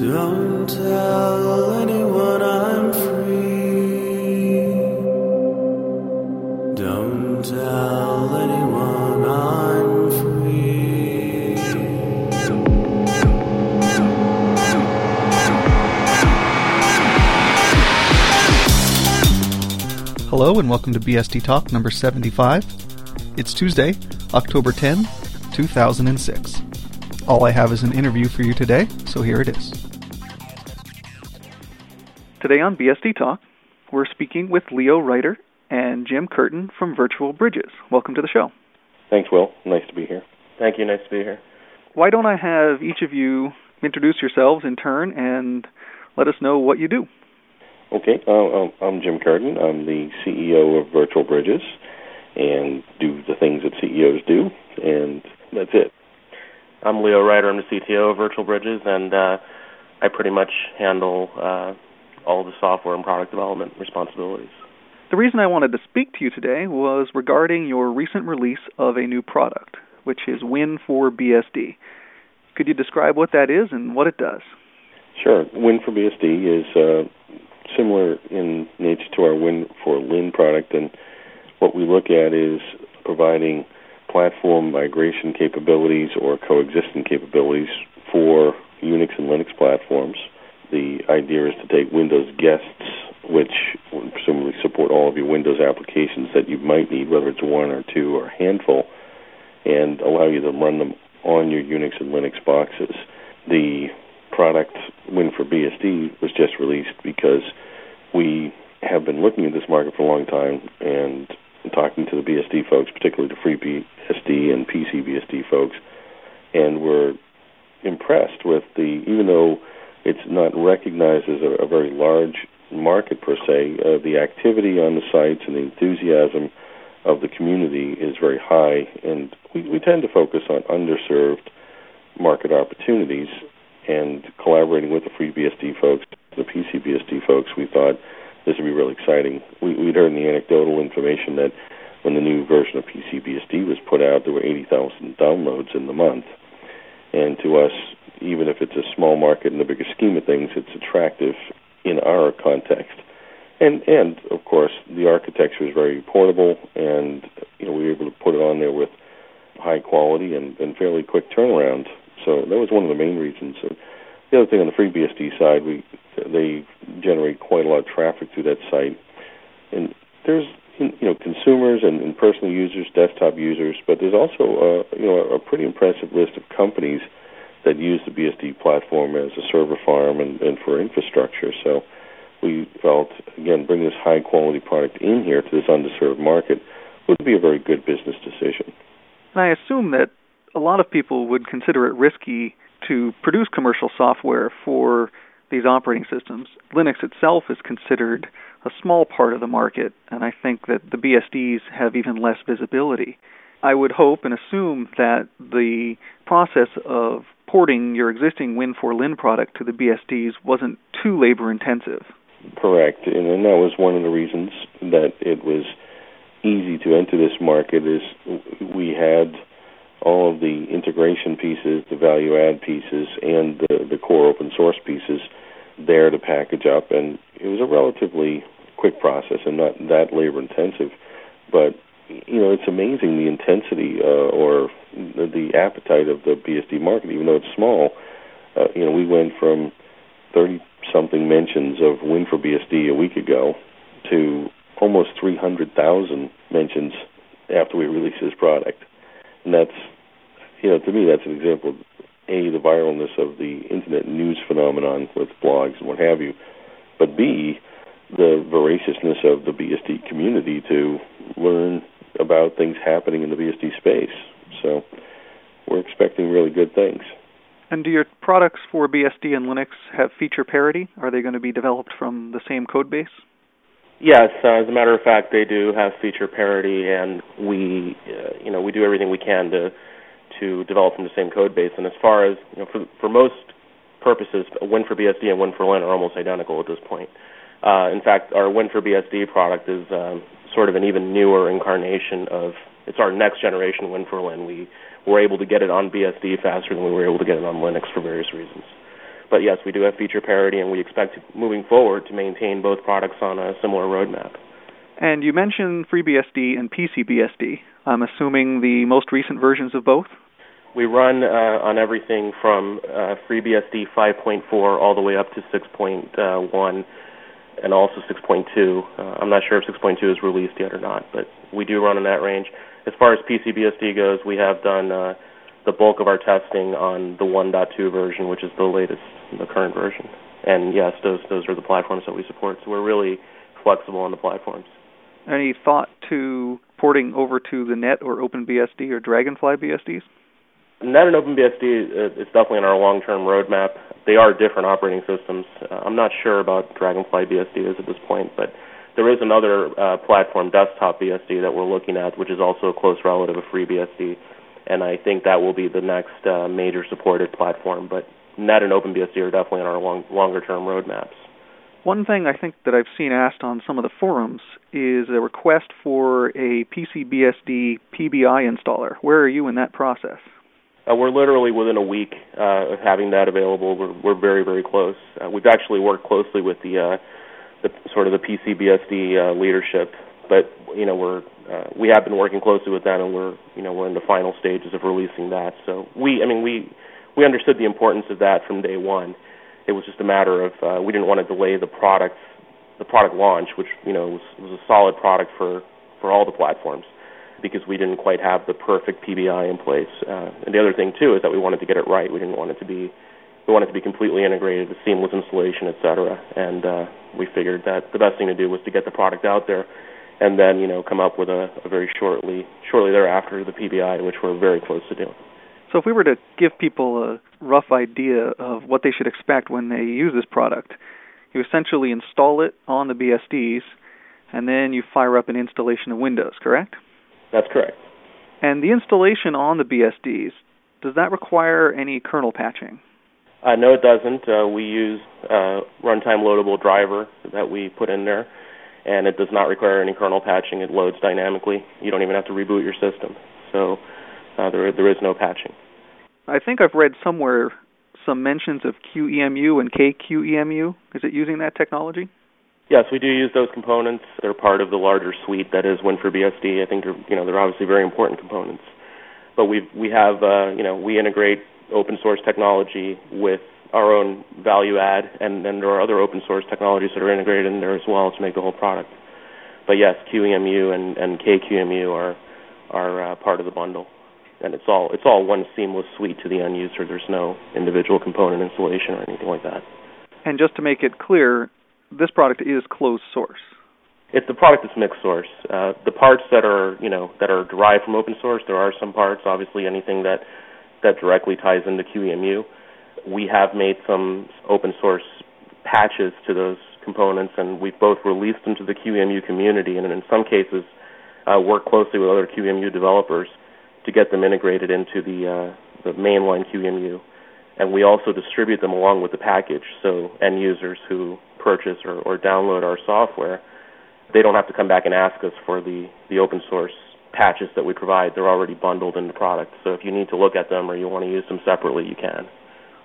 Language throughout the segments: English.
Don't tell anyone I'm free. Don't tell anyone I'm free. Hello and welcome to BSD Talk number 75. It's Tuesday, October 10, 2006. All I have is an interview for you today, so here it is. Today on BSD Talk, we're speaking with Leo Reiter and Jim Curtin from Virtual Bridges. Welcome to the show. Thanks, Will. Nice to be here. Thank you. Nice to be here. Why don't I have each of you introduce yourselves in turn and let us know what you do? Okay, uh, I'm Jim Curtin. I'm the CEO of Virtual Bridges and do the things that CEOs do, and that's it. I'm Leo Reiter. I'm the CTO of Virtual Bridges, and uh, I pretty much handle uh, all the software and product development responsibilities. The reason I wanted to speak to you today was regarding your recent release of a new product, which is Win4BSD. Could you describe what that is and what it does? Sure. Win4BSD is uh, similar in nature to our Win for Lin product, and what we look at is providing platform migration capabilities or coexisting capabilities for Unix and Linux platforms. The idea is to take Windows guests, which presumably support all of your Windows applications that you might need, whether it's one or two or a handful, and allow you to run them on your Unix and Linux boxes. The product Win for BSD was just released because we have been looking at this market for a long time and talking to the BSD folks, particularly the FreeBSD and PCBSD folks, and we're impressed with the, even though it's not recognized as a, a very large market per se, uh, the activity on the sites and the enthusiasm of the community is very high, and we, we tend to focus on underserved market opportunities and collaborating with the FreeBSD folks, the PCBSD folks, we thought this would be really exciting. We, we'd heard in the anecdotal information that when the new version of PCBSD was put out, there were 80,000 downloads in the month. And to us, even if it's a small market in the bigger scheme of things, it's attractive in our context. And and of course, the architecture is very portable, and you know we were able to put it on there with high quality and, and fairly quick turnaround. So that was one of the main reasons. The other thing on the FreeBSD side, we they generate quite a lot of traffic through that site, and there's you know consumers and, and personal users, desktop users, but there's also uh, you know a pretty impressive list of companies that use the BSD platform as a server farm and, and for infrastructure. So we felt again bring this high quality product in here to this underserved market would be a very good business decision. And I assume that a lot of people would consider it risky to produce commercial software for these operating systems. Linux itself is considered a small part of the market, and I think that the BSDs have even less visibility. I would hope and assume that the process of porting your existing Win4Lin product to the BSDs wasn't too labor intensive. Correct, and, and that was one of the reasons that it was easy to enter this market. Is we had all of the integration pieces, the value add pieces, and the, the core open source pieces there to package up. And it was a relatively quick process and not that labor intensive. But, you know, it's amazing the intensity uh, or the, appetite of the BSD market, even though it's small. Uh, you know, we went from 30 something mentions of Win4BSD a week ago to almost 300,000 mentions after we released this product and that's you know to me that's an example a the viralness of the internet news phenomenon with blogs and what have you, but b the voraciousness of the BSD community to learn about things happening in the BSD space. So we're expecting really good things. And do your products for BSD and Linux have feature parity? Are they going to be developed from the same code base? Yes, uh, as a matter of fact, they do have feature parity, and we, uh, you know, we do everything we can to to develop from the same code base. And as far as you know, for for most purposes, Win4BSD and Win4Lin are almost identical at this point. Uh, in fact, our Win4BSD product is um, sort of an even newer incarnation of it's our next generation Win4Lin. We were able to get it on BSD faster than we were able to get it on Linux for various reasons. but yes, we do have feature parity, and we expect moving forward to maintain both products on a similar roadmap. And you mentioned FreeBSD and PCBSD. I'm assuming the most recent versions of both? We run uh, on everything from uh, FreeBSD 5.4 all the way up to 6.1 and also 6.2. Uh, I'm not sure if 6.2 is released yet or not, but we do run in that range. As far as PCBSD goes, we have done uh, the bulk of our testing on the 1.2 version, which is the latest, the current version. And yes, those those are the platforms that we support. So we're really flexible on the platforms. Any thought to porting over to the Net or OpenBSD or Dragonfly BSDs? Net and OpenBSD uh, is definitely on our long-term roadmap. They are different operating systems. Uh, I'm not sure about Dragonfly BSD is at this point, but there is another uh, platform, Desktop BSD, that we're looking at, which is also a close relative of FreeBSD, and I think that will be the next uh, major supported platform. But Net and OpenBSD are definitely on our long, longer-term roadmaps. One thing I think that I've seen asked on some of the forums is a request for a PCBSD PBI installer. Where are you in that process? Uh, we're literally within a week uh, of having that available. We're, we're very, very close. Uh, we've actually worked closely with the, uh, the sort of the PCBSD uh, leadership, but you know we're uh, we have been working closely with them, and we're you know we're in the final stages of releasing that. So we, I mean, we we understood the importance of that from day one it was just a matter of uh, we didn't want to delay the product the product launch, which you know was, was a solid product for for all the platforms because we didn't quite have the perfect PBI in place. Uh, and the other thing too is that we wanted to get it right. We didn't want it to be we wanted to be completely integrated with seamless installation, et cetera. And uh, we figured that the best thing to do was to get the product out there, and then you know come up with a, a very shortly shortly thereafter the PBI, which we're very close to doing. So, if we were to give people a rough idea of what they should expect when they use this product, you essentially install it on the BSDs, and then you fire up an installation of Windows, correct? That's correct. And the installation on the BSDs, does that require any kernel patching? Uh, no, it doesn't. Uh, we use uh, runtime loadable driver that we put in there, and it does not require any kernel patching. It loads dynamically. You don't even have to reboot your system. So uh, there there is no patching. I think I've read somewhere some mentions of QEMU and KQEMU. Is it using that technology? Yes, we do use those components. They're part of the larger suite that is Win4BSD. I think they're, you know they're obviously very important components. But we we have uh, you know we integrate open source technology with our own value add, and, then there are other open source technologies that are integrated in there as well to make the whole product. But yes, QEMU and, and KQEMU are are uh, part of the bundle and it's all it's all one seamless suite to the end user. There's no individual component installation or anything like that. And just to make it clear, this product is closed source. It's the product that's mixed source. Uh, the parts that are you know that are derived from open source, there are some parts. Obviously, anything that that directly ties into QEMU. We have made some open source patches to those components, and we've both released them to the QEMU community, and in some cases, uh, work closely with other QEMU developers to get them integrated into the uh, the mainline QEMU, and we also distribute them along with the package. So end users who purchase or, or download our software, they don't have to come back and ask us for the the open source patches that we provide. They're already bundled in the product. So if you need to look at them or you want to use them separately, you can.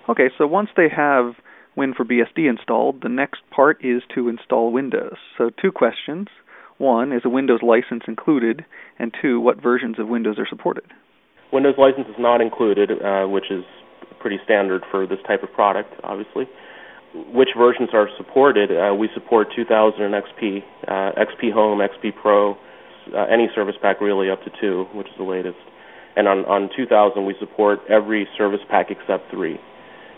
Okay, so once they have Win4BSD installed, the next part is to install Windows. So two questions. One, is a Windows license included? And two, what versions of Windows are supported? Windows license is not included, uh, which is pretty standard for this type of product, obviously. Which versions are supported? Uh, we support 2000 and XP, uh, XP Home, XP Pro, uh, any service pack really up to 2, which is the latest. And on, on 2000, we support every service pack except 3.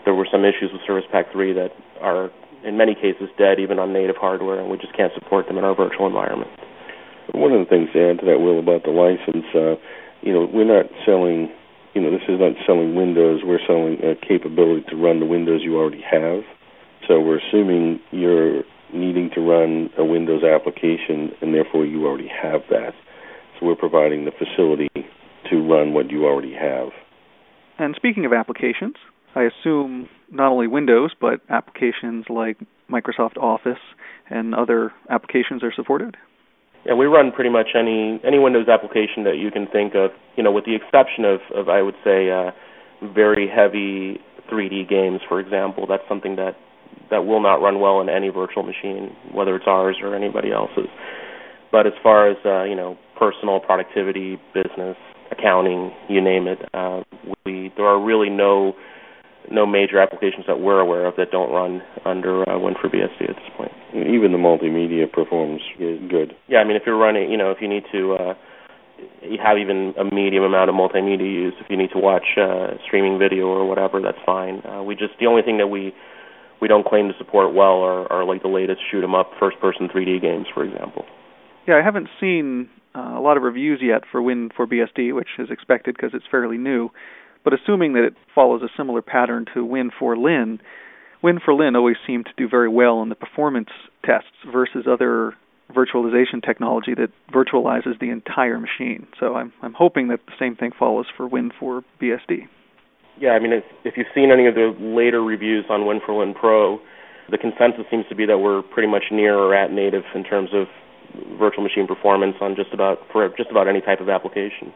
There were some issues with Service Pack 3 that are in many cases dead even on native hardware, and we just can't support them in our virtual environment. One of the things to add to that, Will, about the license, uh, you know, we're not selling, you know, this is not selling Windows. We're selling a capability to run the Windows you already have. So we're assuming you're needing to run a Windows application, and therefore you already have that. So we're providing the facility to run what you already have. And speaking of applications, I assume not only Windows, but applications like Microsoft Office and other applications are supported? Yeah, we run pretty much any any Windows application that you can think of. You know, with the exception of, of I would say, uh, very heavy 3D games, for example. That's something that that will not run well in any virtual machine, whether it's ours or anybody else's. But as far as uh, you know, personal productivity, business, accounting, you name it, uh, we there are really no no major applications that we're aware of that don't run under uh, Win4BSD at this point. Even the multimedia performs good. Yeah, I mean, if you're running, you know, if you need to uh, you have even a medium amount of multimedia use, if you need to watch uh, streaming video or whatever, that's fine. Uh, we just the only thing that we we don't claim to support well are, are like the latest shoot 'em up first person 3D games, for example. Yeah, I haven't seen uh, a lot of reviews yet for Win4BSD, which is expected because it's fairly new. But assuming that it follows a similar pattern to Win4Lin, Win for Lin always seemed to do very well in the performance tests versus other virtualization technology that virtualizes the entire machine. So I'm I'm hoping that the same thing follows for Win4BSD. Yeah, I mean, if, if you've seen any of the later reviews on Win4Lin Pro, the consensus seems to be that we're pretty much near or at native in terms of virtual machine performance on just about for just about any type of application.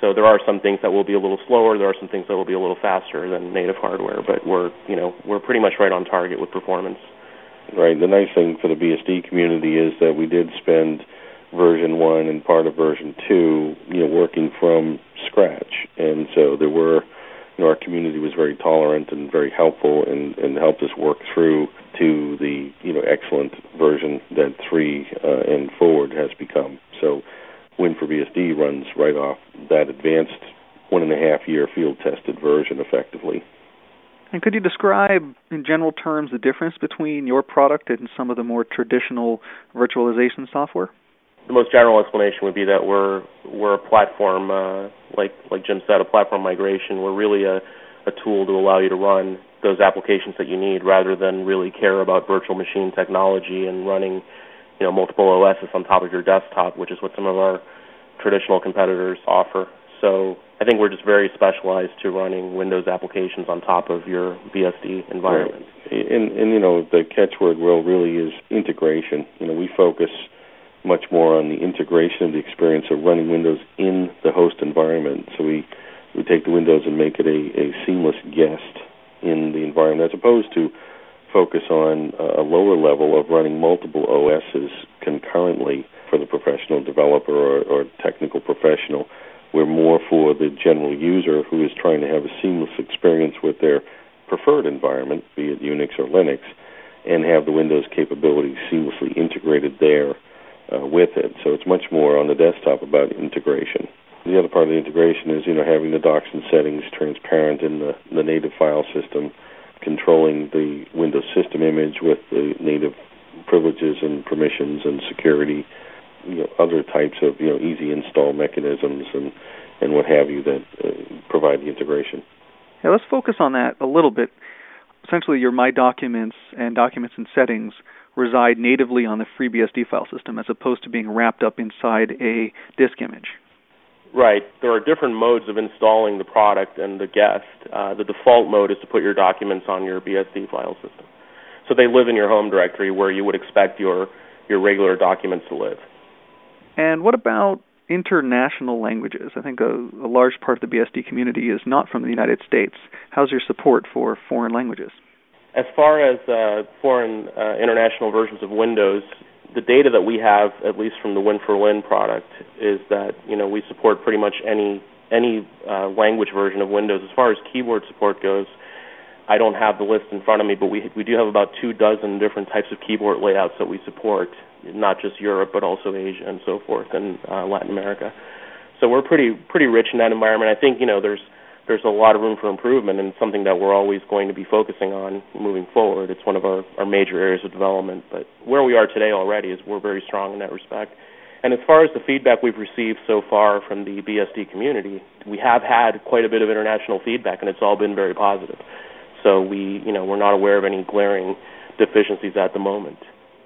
So there are some things that will be a little slower. There are some things that will be a little faster than native hardware, but we're you know we're pretty much right on target with performance. Right. The nice thing for the BSD community is that we did spend version one and part of version two, you know, working from scratch, and so there were you know, our community was very tolerant and very helpful and, and helped us work through to the you know excellent version that three uh, and forward has become. So Win4BSD runs right off that advanced one and a half year field tested version effectively. And could you describe, in general terms, the difference between your product and some of the more traditional virtualization software? The most general explanation would be that we're we're a platform, uh, like like Jim said, a platform migration. We're really a a tool to allow you to run those applications that you need, rather than really care about virtual machine technology and running, you know, multiple OSs on top of your desktop, which is what some of our traditional competitors offer. So I think we're just very specialized to running Windows applications on top of your BSD environment. Right. And, and you know the catchword well really is integration. You know we focus much more on the integration of the experience of running Windows in the host environment. So we we take the Windows and make it a, a seamless guest in the environment, as opposed to focus on a lower level of running multiple OSs concurrently for the professional developer or, or technical professional. We're more for the general user who is trying to have a seamless experience with their preferred environment, be it Unix or Linux, and have the Windows capabilities seamlessly integrated there uh, with it. So it's much more on the desktop about integration. The other part of the integration is, you know, having the docs and settings transparent in the, the native file system, controlling the Windows system image with the native privileges and permissions and security, you know, other types of, you know, easy install mechanisms and, and what have you that uh, provide the integration. Yeah, let's focus on that a little bit. Essentially, your My Documents and Documents and Settings reside natively on the FreeBSD file system as opposed to being wrapped up inside a disk image. Right. There are different modes of installing the product and the guest. Uh, the default mode is to put your documents on your BSD file system. So they live in your home directory where you would expect your, your regular documents to live. And what about international languages? I think a, a large part of the BSD community is not from the United States. How's your support for foreign languages? As far as uh, foreign uh, international versions of Windows, the data that we have, at least from the Win4Lin product, is that you know we support pretty much any any uh, language version of Windows. As far as keyboard support goes, I don't have the list in front of me, but we we do have about two dozen different types of keyboard layouts that we support, not just Europe but also Asia and so forth, and uh, Latin America. So we're pretty pretty rich in that environment. I think you know there's there's a lot of room for improvement and something that we're always going to be focusing on moving forward. It's one of our, our major areas of development. But where we are today already is we're very strong in that respect. And as far as the feedback we've received so far from the BSD community, we have had quite a bit of international feedback, and it's all been very positive. So we, you know, we're not aware of any glaring deficiencies at the moment.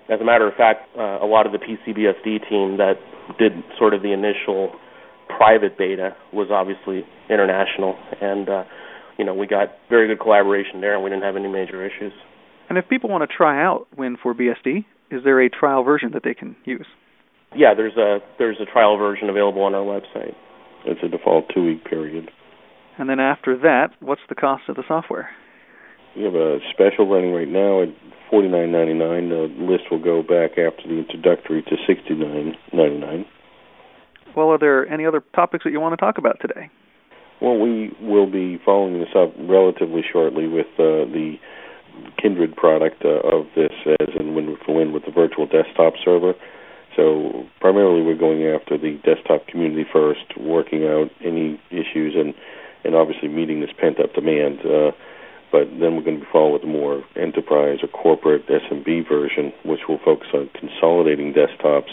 As a matter of fact, uh, a lot of the PCBSD team that did sort of the initial private beta was obviously international, and uh, you know we got very good collaboration there, and we didn't have any major issues. And if people want to try out Win4BSD, is there a trial version that they can use? Yeah, there's a there's a trial version available on our website. It's a default two week period. And then after that, what's the cost of the software? We have a special running right now at forty nine ninety nine. The list will go back after the introductory to sixty nine ninety nine. Well, are there any other topics that you want to talk about today? Well, we will be following this up relatively shortly with uh, the kindred product uh, of this, as in Win4Lin, with the virtual desktop server. So primarily, we're going after the desktop community first, working out any issues, and and obviously meeting this pent up demand. Uh, but then we're going to be with a more enterprise or corporate SMB version, which will focus on consolidating desktops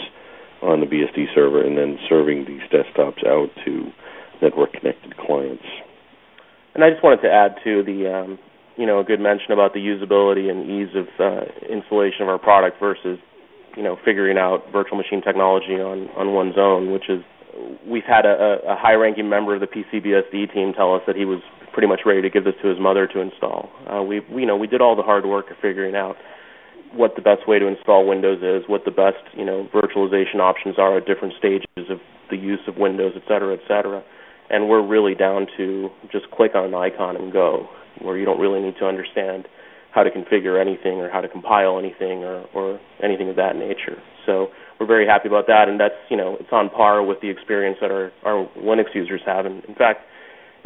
on the BSD server and then serving these desktops out to network connected clients. And I just wanted to add to the um, you know a good mention about the usability and ease of uh, installation of our product versus you know figuring out virtual machine technology on on one's own, which is we've had a, a high-ranking member of the PCBSD team tell us that he was pretty much ready to give this to his mother to install. Uh, we you know we did all the hard work of figuring out what the best way to install Windows is, what the best you know virtualization options are at different stages of the use of Windows, et cetera, et cetera. And we're really down to just click on an icon and go, where you don't really need to understand how to configure anything or how to compile anything or, or anything of that nature. So we're very happy about that, and that's you know it's on par with the experience that our our Linux users have. And in fact,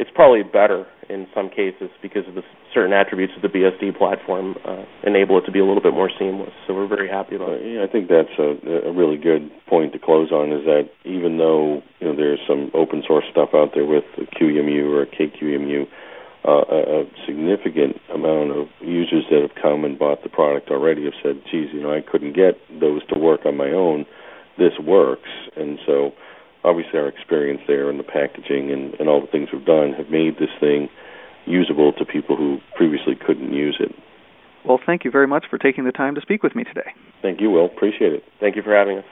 it's probably better in some cases because of the certain attributes of the BSD platform uh, enable it to be a little bit more seamless. So we're very happy about it. Yeah, I think that's a, a really good point to close on. Is that even though you know there's some open source stuff out there with QEMU or KQEMU, uh, a, a significant amount of users that have come and bought the product already have said, "Geez, you know, I couldn't get those to work on my own. This works," and so obviously our experience there and the packaging and, and all the things we've done have made this thing usable to people who previously couldn't use it. Well, thank you very much for taking the time to speak with me today. Thank you, Will. Appreciate it. Thank you for having us.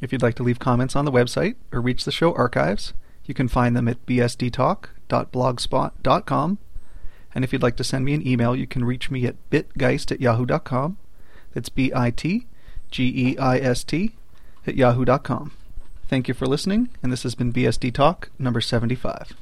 If you'd like to leave comments on the website or reach the show archives, you can find them at bsdtalk.blogspot.com. And if you'd like to send me an email, you can reach me at bitgeist at yahoo.com. That's B I T G E I S T at yahoo.com. Thank you for listening, and this has been BSD Talk number 75.